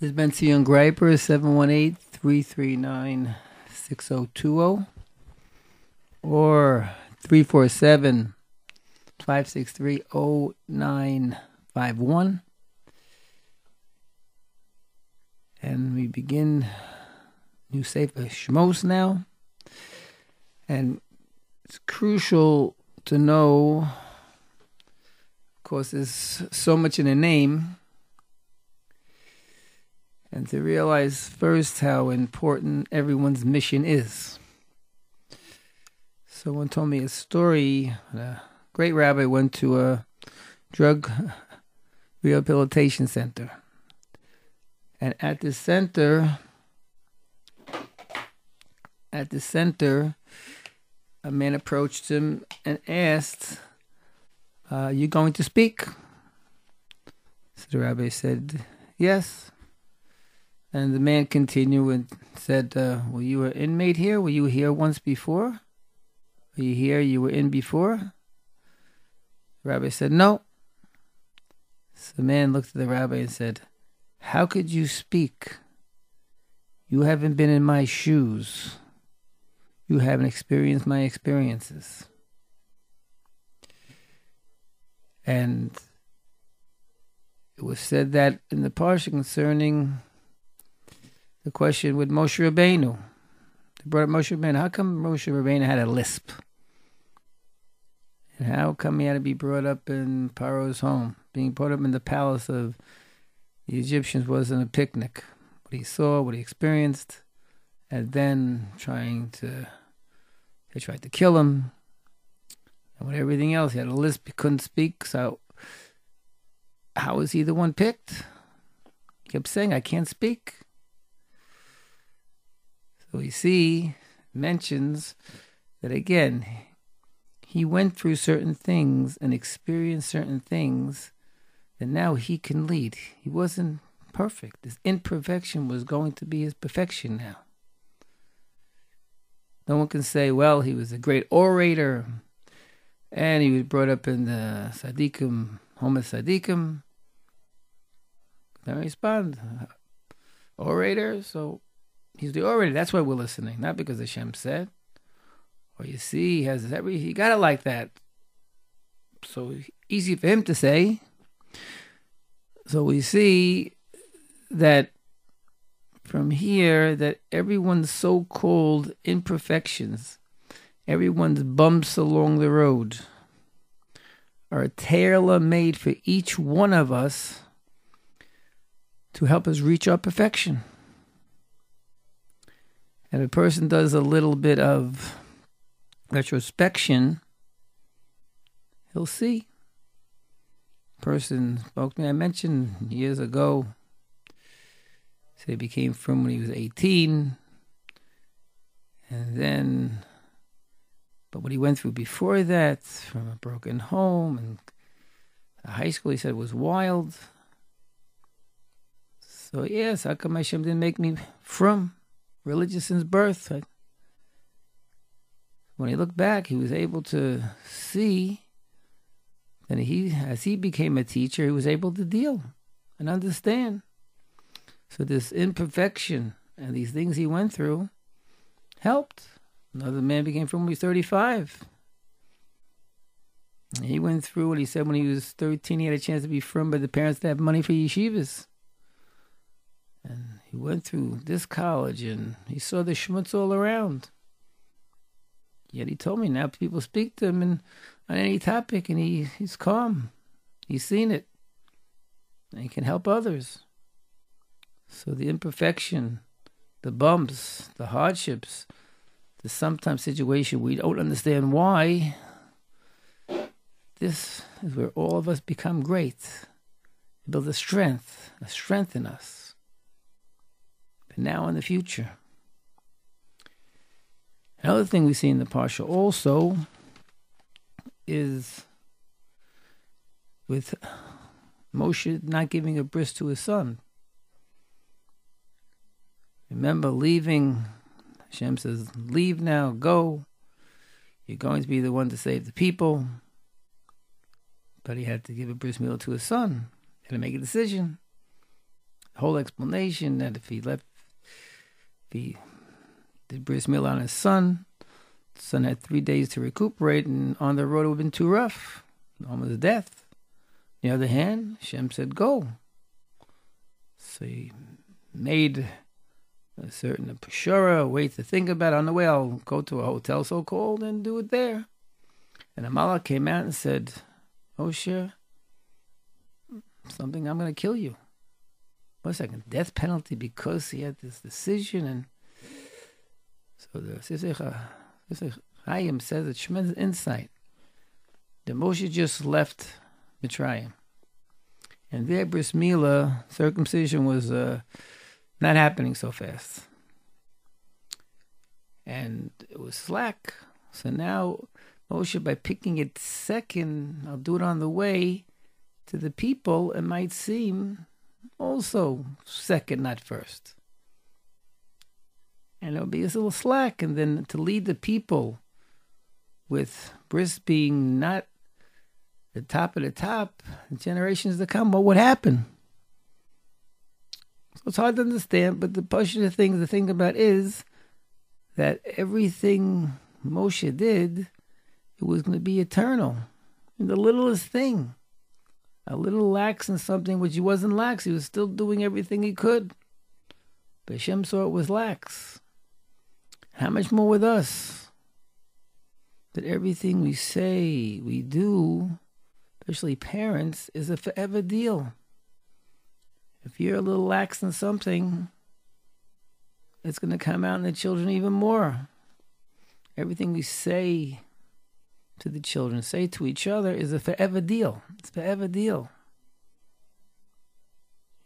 This is Bentzion Greiper, 718-339-6020 or 347-563-0951. And we begin new Sefer Shmos now. And it's crucial to know, of course, there's so much in a name, and to realize first how important everyone's mission is. Someone told me a story. A great rabbi went to a drug rehabilitation center. And at the center, at the center, a man approached him and asked, uh, You going to speak? So the rabbi said, Yes. And the man continued and said, uh, Were you an inmate here? Were you here once before? Were you here? You were in before? The rabbi said, No. So the man looked at the rabbi and said, How could you speak? You haven't been in my shoes. You haven't experienced my experiences. And it was said that in the parsha concerning the question with Moshe Rabbeinu. They brought up Moshe Rabbeinu. How come Moshe Rabbeinu had a lisp? And how come he had to be brought up in Paro's home? Being brought up in the palace of the Egyptians wasn't a picnic. What he saw, what he experienced, and then trying to, they tried to kill him. And with everything else, he had a lisp, he couldn't speak. So, how was he the one picked? He kept saying, I can't speak. We see, mentions that again, he went through certain things and experienced certain things that now he can lead. He wasn't perfect. His imperfection was going to be his perfection now. No one can say, well, he was a great orator and he was brought up in the Sadiqim, Homo Sadiqim. They respond, uh, orator, so he's the orator. That's why we're listening, not because Hashem said. Or you see, he has every, he got it like that. So easy for him to say. So we see that from here that everyone's so-called imperfections, everyone's bumps along the road are tailor-made for each one of us to help us reach our perfection. If a person does a little bit of retrospection, he'll see. Person spoke to me. I mentioned years ago. Said he became from when he was 18. And then, but what he went through before that, from a broken home and high school, he said was wild. So, yes, how come Hashem didn't make me from religious since birth? when he looked back, he was able to see that he, as he became a teacher, he was able to deal and understand. So this imperfection and these things he went through helped. Another man became from when he was 35. He went through what he said when he was 13. He had a chance to be from but the parents to have money for yeshivas. And he went through this college and he saw the schmutz all around. Yet he told me now people speak to him and, on any topic and he, he's calm. He's seen it. And he can help others. So the imperfection, the bumps, the hardships, the sometimes situation we don't understand why, this is where all of us become great. Build a strength, a strength in us. Now in the future. Another thing we see in the Parsha also is with Moshe not giving a bris to his son. Remember leaving, Hashem says, Leave now, go. You're going to be the one to save the people. But he had to give a bris milah to his son. He had to make a decision. The whole explanation that if he left, if he did bris milah on his son, the son had three days to recuperate, and on the road it would have been too rough, almost death. On the other hand, Shem said, "Go." So he made a certain pashura, a way to think about. It. On the way, I'll go to a hotel, so called, and do it there. And Amalek came out and said, oh, Moshe, something, I'm going to kill you. One second, death penalty because he had this decision. And so the Sisich Chaim says it's tremendous insight. The Moshe just left Mitzrayim. And there, bris milah, circumcision was uh, not happening so fast. And it was slack. So now Moshe, by picking it second, I'll do it on the way to the people, it might seem also second, not first. And it'll be a little slack. And then to lead the people with bris being not the top of the top, generations to come, what would happen? So it's hard to understand, but the positive thing to think about is that everything Moshe did, it was going to be eternal. And the littlest thing, a little lax in something which he wasn't lax, he was still doing everything he could. But Hashem saw it was lax. How much more with us? That everything we say, we do, especially parents, is a forever deal. If you're a little lax in something, it's going to come out in the children even more. Everything we say to the children, say to each other, is a forever deal. It's a forever deal.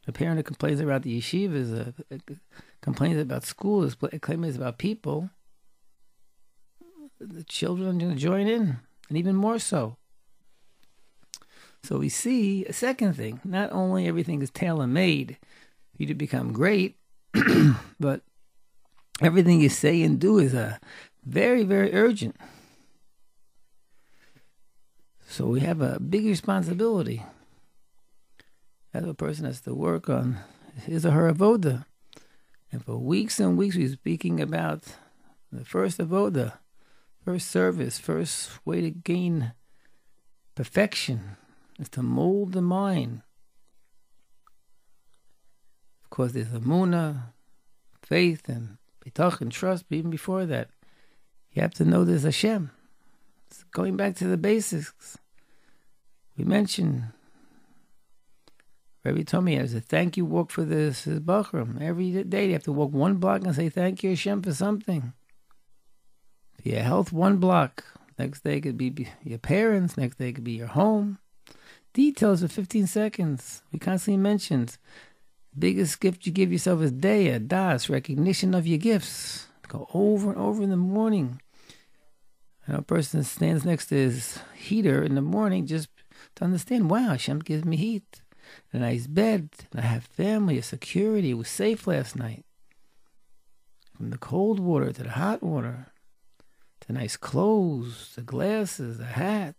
A parent who complains about the yeshiva is a, a complains about school, is complains about people. The children are going to join in, and even more so. So we see a second thing. Not only everything is tailor made for you to become great, but everything you say and do is a uh, very, very urgent. So we have a big responsibility. As a person has to work on his or her avoda. And for weeks and weeks, we're speaking about the first avoda, first service, first way to gain perfection is to mold the mind. Of course, there's Amuna, faith, and bitach and trust, but even before that, you have to know there's Hashem. It's going back to the basics. We mentioned, Rabbi told me, as a thank you walk for this, this Bachram. Every day you have to walk one block and say thank you, Hashem, for something. For your health, one block. Next day could be your parents. Next day could be your home. Details of 15 seconds. We constantly mentioned. Biggest gift you give yourself is day, das, recognition of your gifts. Go over and over in the morning. A person stands next to his heater in the morning just to understand, wow, Hashem gives me heat. A nice bed. I have family, a security. It was safe last night. From the cold water to the hot water, to nice clothes, the glasses, the hat,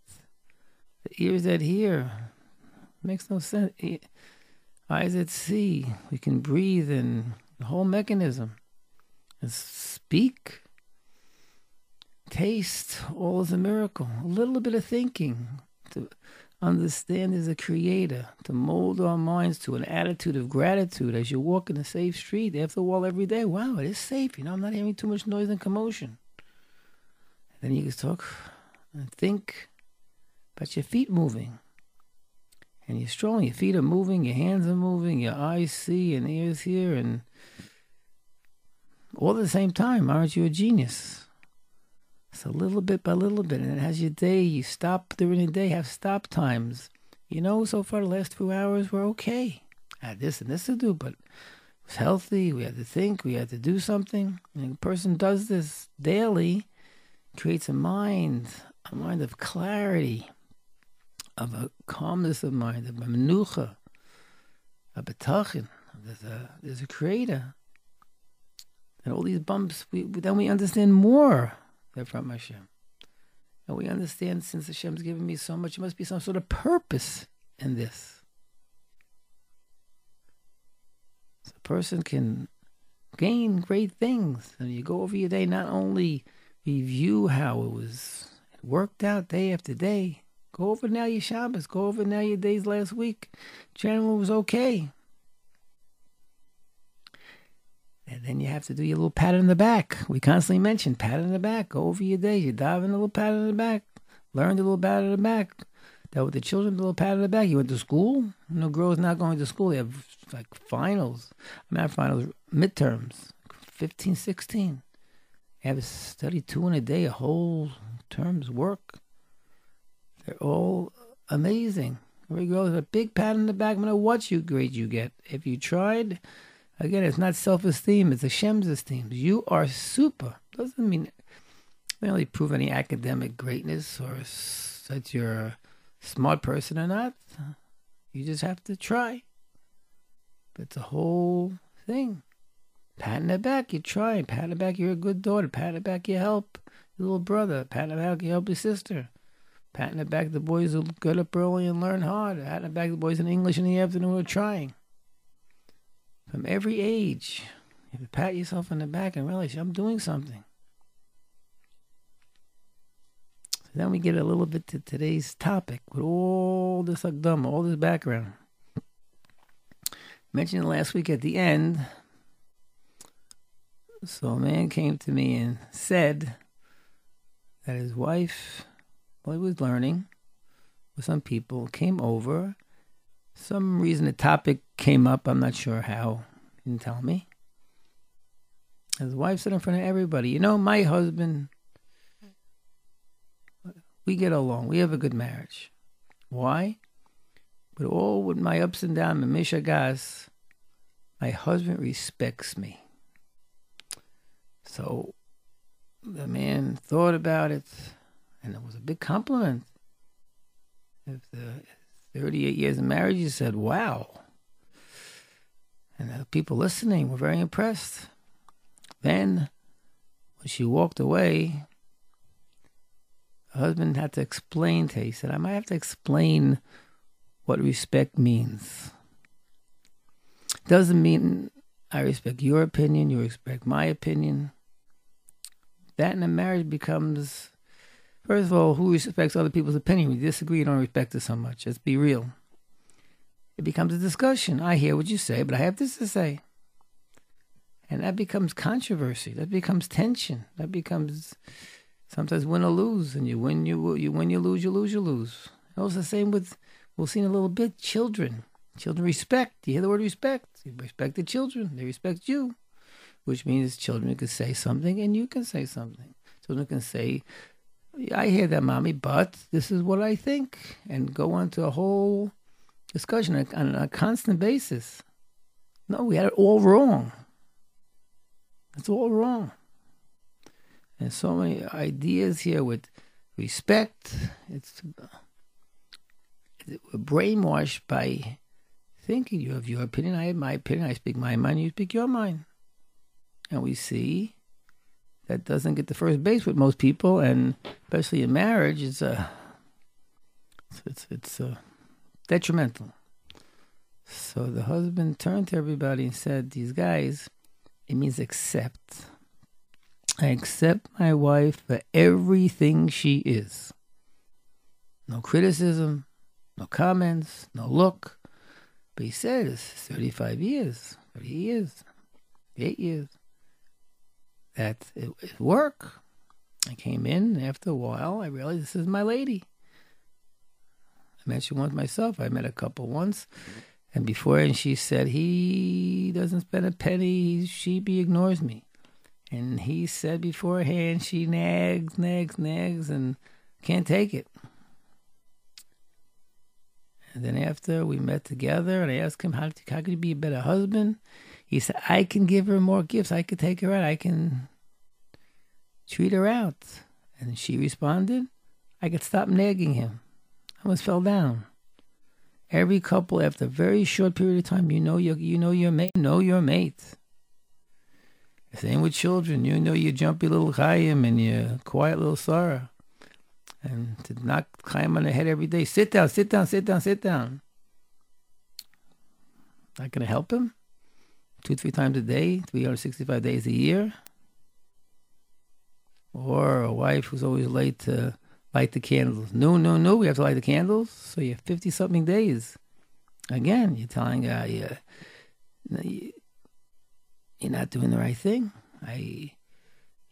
the ears that hear. Makes no sense. Eyes that see. We can breathe and the whole mechanism. And speak. Taste. All is a miracle. A little bit of thinking. Understand as a creator. To mold our minds to an attitude of gratitude as you walk in a safe street after the wall every day. Wow, it is safe. You know, I'm not hearing too much noise and commotion. And then you can talk and think but your feet moving. And you're strong, your feet are moving, your hands are moving, your eyes see and ears hear, and all at the same time, aren't you a genius? A little bit by little bit, and as your day, you stop during the day, have stop times. You know, so far the last few hours were okay. I had this and this to do, but it was healthy. We had to think, we had to do something. And a person does this daily, creates a mind, a mind of clarity, of a calmness of mind, of a menucha, a betachin. There's a, there's a creator. And all these bumps, we, then we understand more. They're from Hashem. And we understand since Hashem's given me so much, there must be some sort of purpose in this. A person can gain great things. And you go over your day, not only review how it was worked out day after day. Go over now your Shabbos. Go over now your days last week. General was okay. And then you have to do your little pat on the back. We constantly mention pat on the back. Go over your days. You dive in a little pat on the back. Learn a little pat on the back. That with the children, a little pat on the back. You went to school. No girls not going to school. They have like finals. Not finals, midterms. 15, 16. You have to study two in a day, a whole term's work. They're all amazing. Every girl has a big pat on the back no matter what you grade you get. If you tried, Again, it's not self esteem, it's Hashem's esteem. You are super. Doesn't mean really prove any academic greatness or that you're a smart person or not. You just have to try. It's a whole thing. Pat in the back, you try. Pat in the back, you're a good daughter. Pat in the back, you help your little brother. Pat in the back, you help your sister. Pat in the back, the boys who get up early and learn hard. Pat in the back, the boys in English in the afternoon who are trying from every age. You have to pat yourself on the back and realize I'm doing something. So then we get a little bit to today's topic with all this Akdama, all this background. Mentioned last week at the end. So a man came to me and said that his wife, while he was learning with some people, came over some reason the topic came up. I'm not sure how. He didn't tell me. His wife said in front of everybody, you know, my husband, we get along. We have a good marriage. Why? But all with my ups and downs and mishagas, my husband respects me. So the man thought about it, and it was a big compliment. If the 38 years of marriage, you said, wow. And the people listening were very impressed. Then, when she walked away, the husband had to explain to her. He said, I might have to explain what respect means. Doesn't mean I respect your opinion, you respect my opinion. That in a marriage becomes First of all, who respects other people's opinion? We disagree, you don't respect it so much. Let's be real. It becomes a discussion. I hear what you say, but I have this to say. And that becomes controversy. That becomes tension. That becomes sometimes win or lose. And you win, you you win, you lose, you lose, you lose. Also the same with we'll see in a little bit children. Children respect. Do You hear the word respect. You respect the children. They respect you, which means children can say something and you can say something. Children can say I hear that, mommy, but this is what I think, and go on to a whole discussion on a constant basis. No, we had it all wrong. It's all wrong. And so many ideas here with respect. It's we're brainwashed by thinking you have your opinion, I have my opinion, I speak my mind, you speak your mind. And we see that doesn't get the first base with most people, and especially in marriage, it's a uh, it's it's, uh, detrimental. So the husband turned to everybody and said, "These guys, it means accept. I accept my wife for everything she is. No criticism, no comments, no look." But he says, thirty-five years, thirty years, eight years." That it, it work. I came in after a while. I realized this is my lady. I met you once myself. I met a couple once, and before, and she said he doesn't spend a penny. She be ignores me, and he said beforehand she nags, nags, nags, and can't take it. And then after we met together, and I asked him how, how could he be a better husband? He said, I can give her more gifts. I could take her out. I can treat her out. And she responded, I could stop nagging him. I almost fell down. Every couple, after a very short period of time, you know your you know your mate, know your mate. Same with children. You know your jumpy little Chaim and your quiet little Sarah. And to knock Chaim on the head every day. Sit down, sit down, sit down, sit down. Not to help him? Two, three times a day, 365 days a year. Or a wife who's always late to light the candles. No, no, no, we have to light the candles. So you have 50 something days. Again, you're telling uh, you, you're not doing the right thing. I,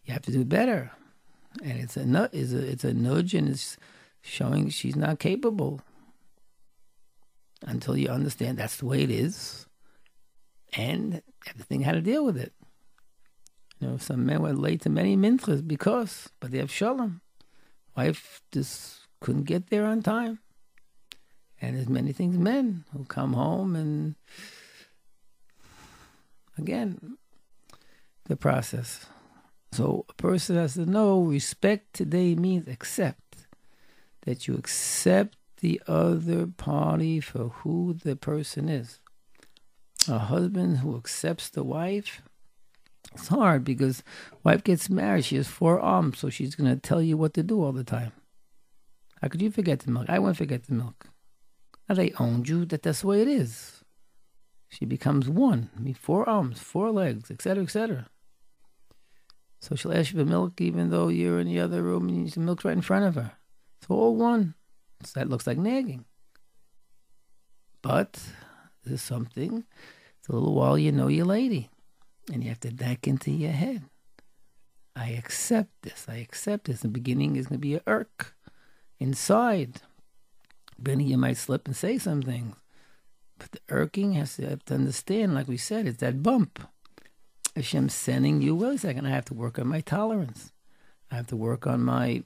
you have to do better. And it's a it's a, it's a nudge and it's showing she's not capable until you understand that's the way it is and everything had to deal with it. You know, some men were late to many minchas because, but they have shalom. Wife just couldn't get there on time. And there's many things men who come home and again the process. So a person has to know respect today means accept. That you accept the other party for who the person is. A husband who accepts the wife, it's hard because wife gets married, she has four arms, so she's gonna tell you what to do all the time. How could you forget the milk? I won't forget the milk. Now they owned you that that's the way it is. She becomes one. I mean, four arms, four legs, etc., etc. So she'll ask you for milk even though you're in the other room and the milk's right in front of her. It's all one. So that looks like nagging. But something. It's a little while you know your lady. And you have to back into your head. I accept this. I accept this. The beginning is going to be a irk inside. Benny, you might slip and say some things. But the irking has to, have to understand, like we said, it's that bump. Hashem's sending you, wait a second, I have to work on my tolerance. I have to work on my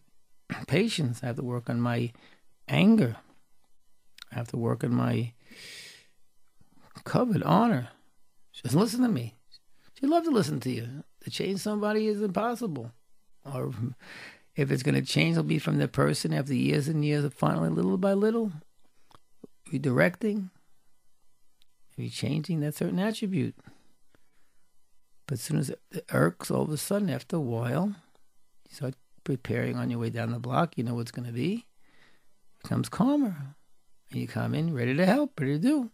patience. I have to work on my anger. I have to work on my covet honor. She doesn't listen to me. She'd love to listen to you. To change somebody is impossible. Or if it's going to change, it'll be from the person after years and years of finally, little by little, redirecting, maybe changing that certain attribute. But as soon as it irks, all of a sudden, after a while, you start preparing on your way down the block. You know what's going to be becomes calmer. And you come in ready to help, ready to do.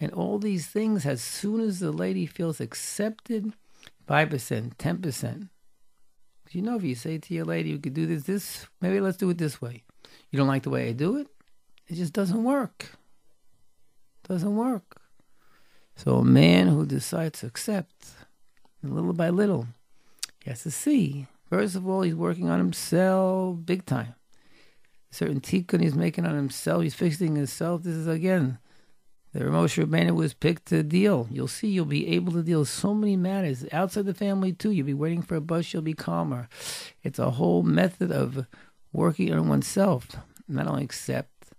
And all these things, as soon as the lady feels accepted, 5%, 10%. You know, if you say to your lady, you could do this, this, maybe let's do it this way. You don't like the way I do it? It just doesn't work. Doesn't work. So a man who decides to accept, little by little, he has to see. First of all, he's working on himself big time certain tikkun he's making on himself. He's fixing himself. This is again, the Moshe Rabbeinu was picked to deal. You'll see, you'll be able to deal so many matters outside the family too. You'll be waiting for a bus. You'll be calmer. It's a whole method of working on oneself. Not only accept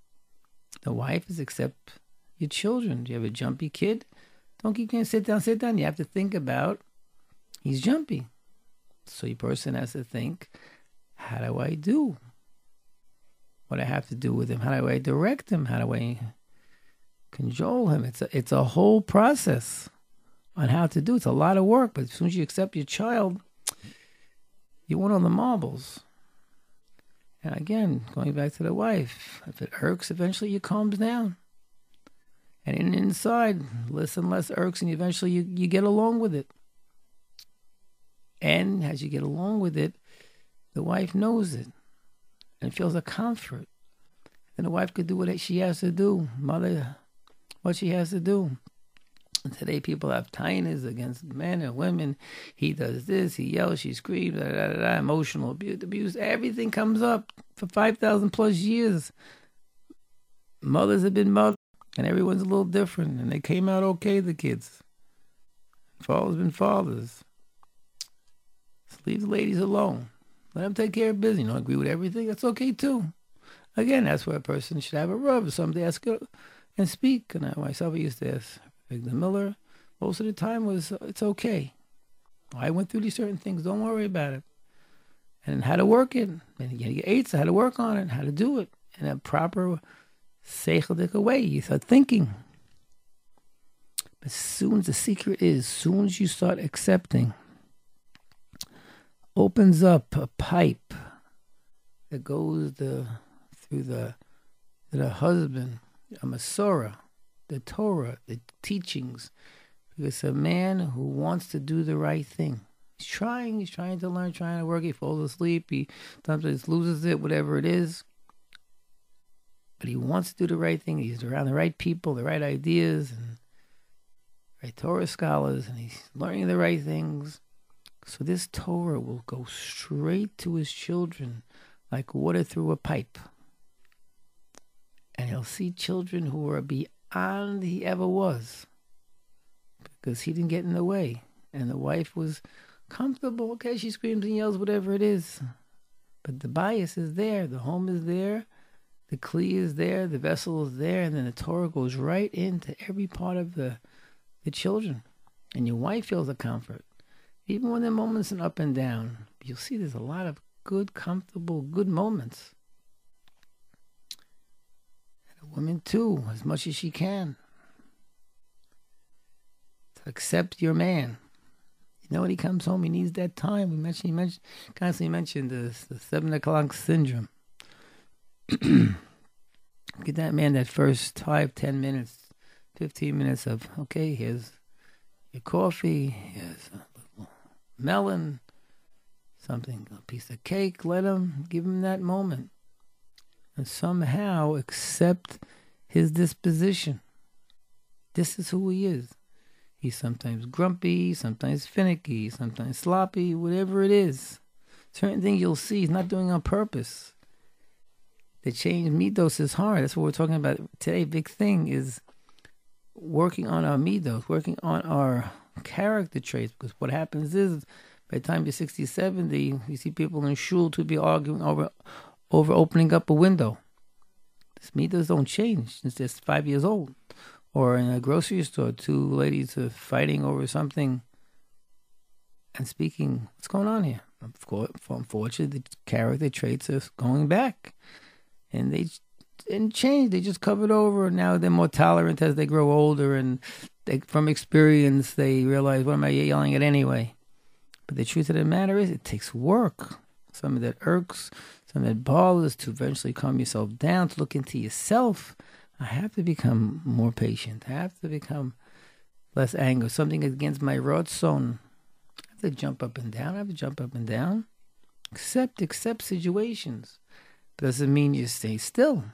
the wife, is accept your children. Do you have a jumpy kid? Don't keep saying sit down, sit down. You have to think about he's jumpy. So your person has to think, how do I do? what I have to do with him. How do I direct him? How do I control him? It's a, it's a whole process on how to do. It's a lot of work, but as soon as you accept your child, you want on the marbles. And again, going back to the wife, if it irks, eventually you calms down. And in, inside, less and less irks, and eventually you, you get along with it. And as you get along with it, the wife knows it and feels a comfort. And the wife could do what she has to do, mother, what she has to do. Today people have tinies against men and women. He does this, he yells, she screams, da, da, da, emotional abuse, abuse. Everything comes up for 5,000 plus years. Mothers have been mothers, and everyone's a little different, and they came out okay, the kids. Fathers been fathers. Leave the ladies alone. Let them take care of business. You don't agree with everything? That's okay too. Again, that's where a person should have a rub. Somebody ask and speak. And I myself used to ask Avigdor Miller. Most of the time was it's okay. I went through these certain things. Don't worry about it. And how to work it. And you get eights, how to work on it, how to do it in a proper seichelic way. You start thinking. But as soon as the secret is, as soon as you start accepting opens up a pipe that goes the, through the, the husband, a Masorah, the Torah, the teachings, Because a man who wants to do the right thing. He's trying, he's trying to learn, trying to work, he falls asleep, he sometimes loses it, whatever it is. But he wants to do the right thing. He's around the right people, the right ideas, and right Torah scholars, and he's learning the right things. So this Torah will go straight to his children like water through a pipe. And he'll see children who are beyond he ever was because he didn't get in the way. And the wife was comfortable. Okay, she screams and yells, whatever it is. But the bias is there, the home is there, the kli is there, the vessel is there, and then the Torah goes right into every part of the the children. And your wife feels a comfort. Even when are moments and up and down, you'll see there's a lot of good, comfortable, good moments. Woman too, as much as she can. To accept your man. You know when he comes home, he needs that time. We mentioned, he mentioned, constantly mentioned the, the seven o'clock syndrome. Get that man that first five, ten minutes, fifteen minutes of okay, here's your coffee, here's a little melon, something, a piece of cake. Let him give him that moment, and somehow accept his disposition. This is who he is. He's sometimes grumpy, sometimes finicky, sometimes sloppy, whatever it is. Certain things you'll see he's not doing on purpose. The change midos is hard. That's what we're talking about today. Big thing is working on our midos, working on our character traits. Because what happens is, by the time you're 60, 70, you see people in shul to be arguing over over opening up a window. This midos don't change. It's just five years old or in a grocery store, two ladies are fighting over something and speaking, what's going on here? Of course, unfortunately, the character traits are going back. And they didn't change. They just covered over. And now they're more tolerant as they grow older. And they, from experience, they realize, what am I yelling at anyway? But the truth of the matter is, it takes work. Some of that irks, of that bothers to eventually calm yourself down, to look into yourself I have to become more patient. I have to become less angry. Something against my ratzon. I have to jump up and down. I have to jump up and down. Accept, accept situations. But doesn't mean you stay still.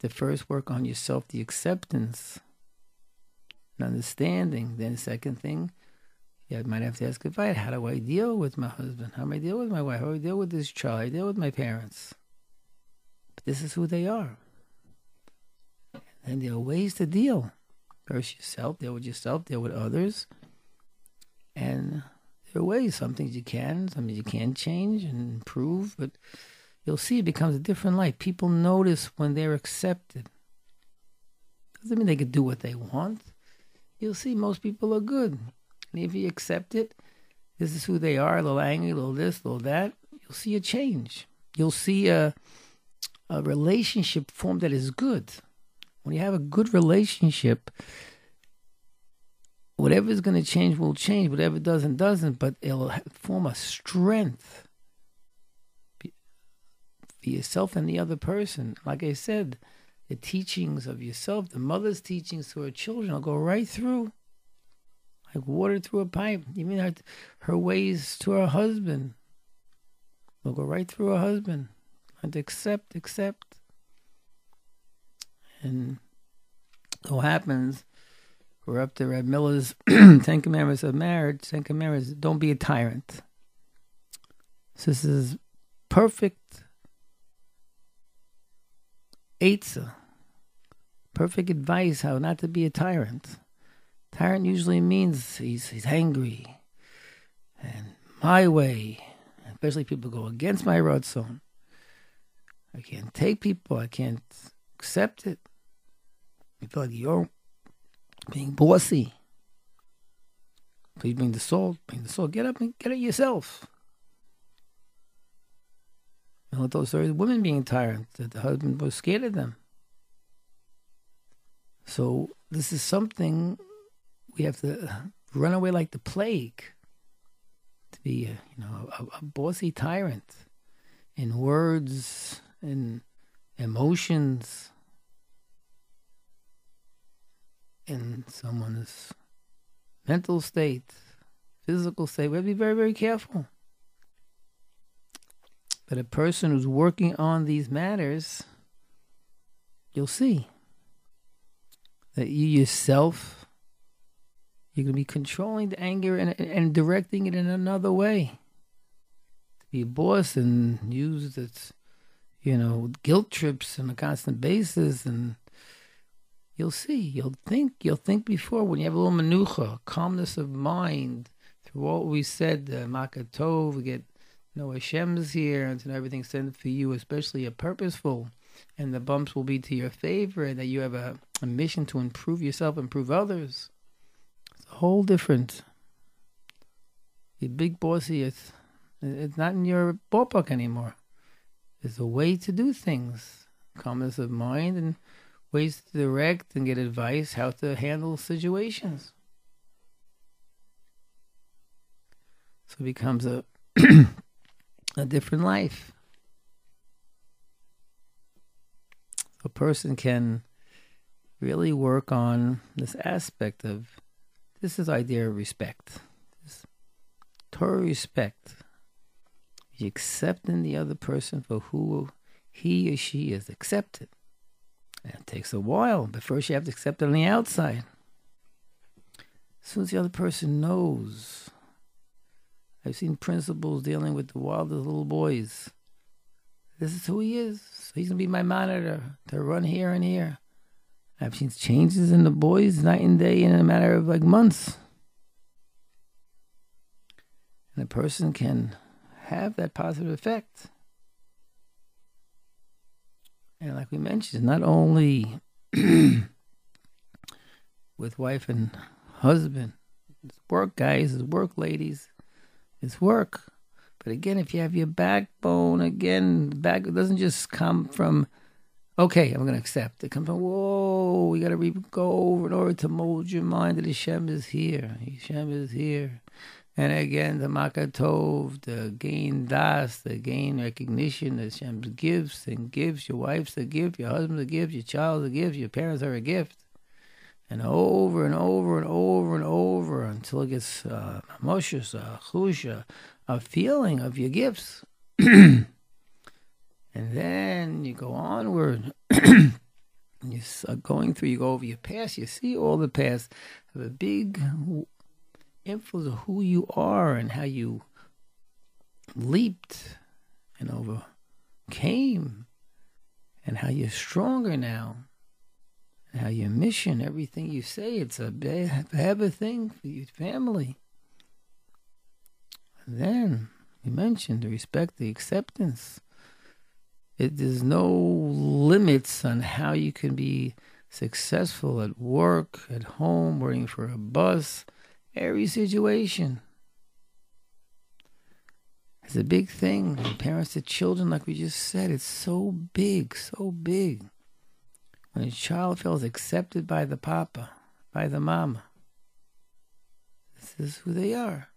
The first work on yourself, the acceptance, and understanding. Then the second thing, you might have to ask advice. How do I deal with my husband? How do I deal with my wife? How do I deal with this child? I deal with my parents. But this is who they are. And there are ways to deal. First yourself, deal with yourself, deal with others. And there are ways. Some things you can, some things you can change and improve, but you'll see it becomes a different life. People notice when they're accepted. Doesn't mean they can do what they want. You'll see most people are good. And if you accept it, this is who they are, a little angry, a little this, a little that, you'll see a change. You'll see a a relationship form that is good when you have a good relationship, whatever is going to change will change. Whatever doesn't, doesn't. But it'll form a strength for yourself and the other person. Like I said, the teachings of yourself, the mother's teachings to her children will go right through, like water through a pipe. Even her, her ways to her husband will go right through her husband. And accept, accept. And so happens, we're up to Reb Miller's Ten Commandments of Marriage. Ten Commandments, don't be a tyrant. So this is perfect Eitzah. Perfect advice how not to be a tyrant. Tyrant usually means he's he's angry. And my way, especially people go against my ratzon. I can't take people, I can't accept it. You feel like you're being bossy. Please bring the salt, bring the salt. Get up and get it yourself. And with those stories, women being tired, that the husband was scared of them. So this is something we have to run away like the plague. To be, a, you know, a, a bossy tyrant in words and emotions in someone's mental state, physical state. We have to be very, very careful. But a person who's working on these matters, you'll see that you yourself, you're going to be controlling the anger and, and directing it in another way. To be a boss and use its, you know, guilt trips on a constant basis and you'll see, you'll think, you'll think before when you have a little manucha, calmness of mind through what we said, uh, makatov, we get you know Hashem's here and everything's sent for you, especially a purposeful, and the bumps will be to your favor, and that you have a, a mission to improve yourself, improve others. Whole different. The big bossy, it's it's not in your ballpark anymore. There's a way to do things, calmness of mind, and ways to direct and get advice how to handle situations. So it becomes a a different life. A person can really work on this aspect of this is idea of respect. This respect. You accepting the other person for who he or she is accepted. And it takes a while, but first you have to accept it on the outside. As soon as the other person knows I've seen principals dealing with the wildest little boys. This is who he is. So he's going to be my monitor to run here and here. I've seen changes in the boys night and day in a matter of like months. And a person can have that positive effect. And like we mentioned, not only with wife and husband, it's work guys, it's work ladies, it's work. But again, if you have your backbone, again, back it doesn't just come from, okay, I'm going to accept. It comes from, whoa, we got to re- go over in order to mold your mind that Hashem is here. Hashem is here. And again, the makatov, the gain das, the gain recognition that Hashem gives and gives. Your wife's a gift, your husband's a gift, your child's a gift, your parents are a gift and over and over and over and over until it gets uh, a chusha, a feeling of your gifts. and then you go onward. you are uh, going through, you go over your past, you see all the past, have a big influence of who you are and how you leaped and overcame and how you're stronger now And how your mission, everything you say, it's a a thing for your family. And then you mentioned the respect, the acceptance. It, there's no limits on how you can be successful at work, at home, waiting for a bus, every situation. It's a big thing. Parents to children, like we just said, it's so big, so big. When a child feels accepted by the papa, by the mama, this is who they are.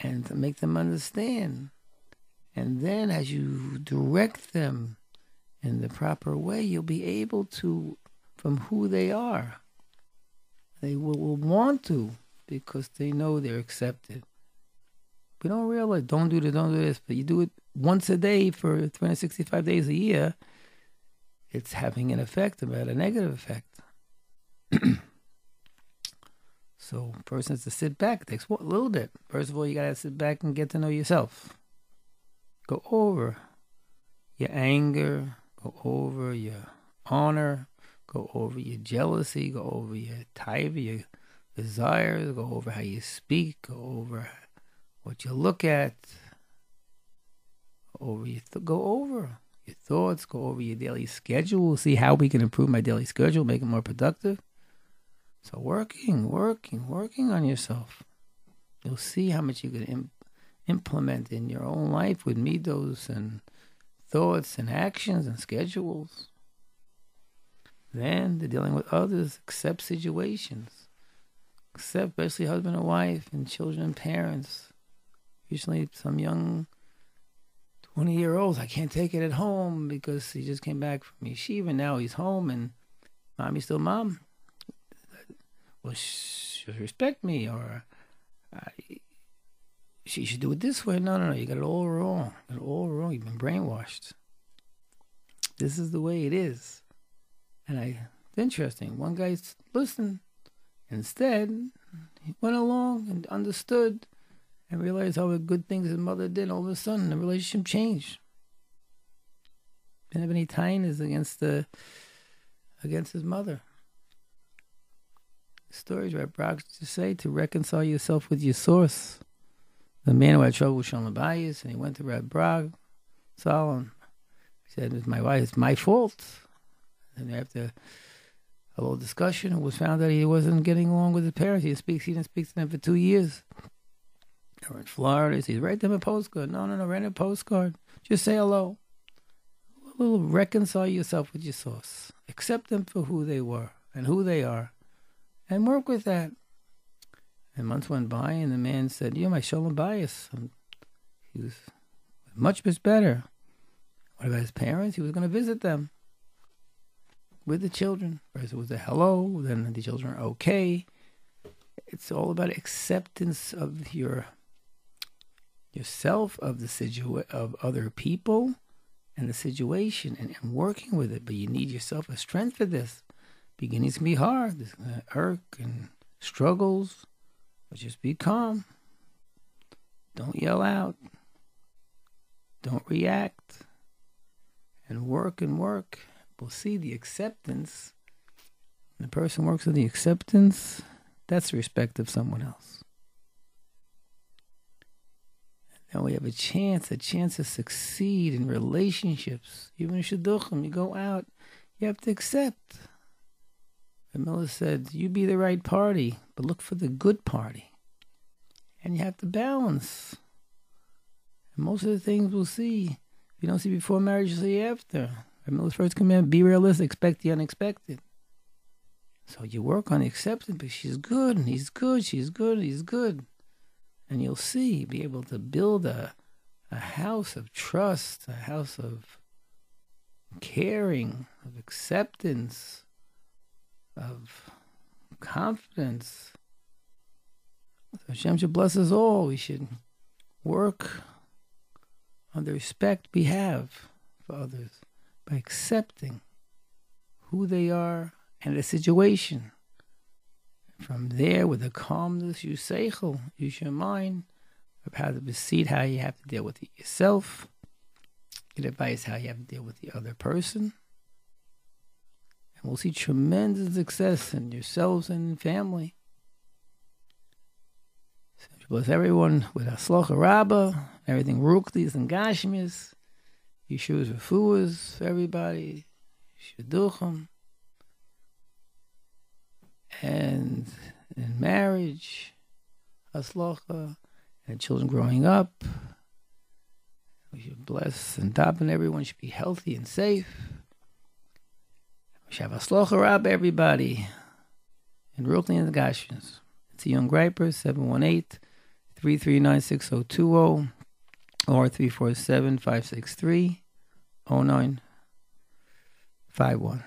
And to make them understand. And then as you direct them in the proper way, you'll be able to, from who they are, they will, will want to because they know they're accepted. We don't realize, don't do this, don't do this, but you do it once a day for 365 days a year, it's having an effect about a negative effect. so, person has to sit back. It takes a little bit. First of all, you got to sit back and get to know yourself. Go over your anger, go over your honor, go over your jealousy, go over your type, your desires, go over how you speak, go over what you look at, over you th- go over your thoughts, go over your daily schedule, see how we can improve my daily schedule, make it more productive. So, working, working, working on yourself. You'll see how much you can Im- implement in your own life with middos and thoughts and actions and schedules. Then, the dealing with others, accept situations. Accept, especially husband and wife and children and parents. Usually, some young 20 year olds. I can't take it at home because he just came back from yeshiva. Now he's home and mommy's still mom. Well, sh- just respect me, or uh, she should do it this way. No, no, no. You got it all wrong. You got it all wrong. You've been brainwashed. This is the way it is. And I, it's interesting. One guy listened. Instead, he went along and understood and realized how good things his mother did. All of a sudden, the relationship changed. Didn't have any tightness against the against his mother. Stories, right? Brock to say to reconcile yourself with your source. The man who had trouble with Shalom Bayis, and he went to Reb Brog, Solomon. He said, "It's my wife. It's my fault." And after a little discussion, it was found that he wasn't getting along with his parents. He speaks. He didn't speak to them for two years. They were in Florida. He said, "Write them a postcard." No, no, no. Write a postcard. Just say hello. Little reconcile yourself with your source. Accept them for who they were and who they are, and work with that. And months went by, and the man said, "You're my shalom bayis." He was much, much better. What about his parents? He was going to visit them with the children. First it was a hello, then the children are okay. It's all about acceptance of your yourself, of the situa- of other people, and the situation, and, and working with it. But you need yourself a strength for this. Beginnings can be hard, There's irk and struggles, but just be calm. Don't yell out. Don't react. And work and work. We'll see the acceptance. When the person works on the acceptance, that's the respect of someone else. And we have a chance, a chance to succeed in relationships. Even in Shidduchim, you go out, you have to accept. And Miller said, You be the right party, but look for the good party. And you have to balance. And most of the things we'll see, if you don't see before marriage, you see after. And Miller's first command be realistic, expect the unexpected. So you work on acceptance, but she's good, and he's good, she's good, he's good. And you'll see, be able to build a, a house of trust, a house of caring, of acceptance, of confidence. So Hashem should bless us all. We should work on the respect we have for others by accepting who they are and the situation. From there, with a calmness, you seichel, use your mind of how to proceed, how you have to deal with it yourself. Get advice how you have to deal with the other person. And we'll see tremendous success in yourselves and family. Bless everyone with Aslocha Rabbah, everything Ruklis and Gashmis, Yeshua's Refuas, everybody, Shidduchim and in marriage, aslacha, and children growing up. We should bless and daven everyone should be healthy and safe. Aslacha rab everybody in Brooklyn and the Gashins. It's a young Greiper, 718 339 6020 or 347 563 0951.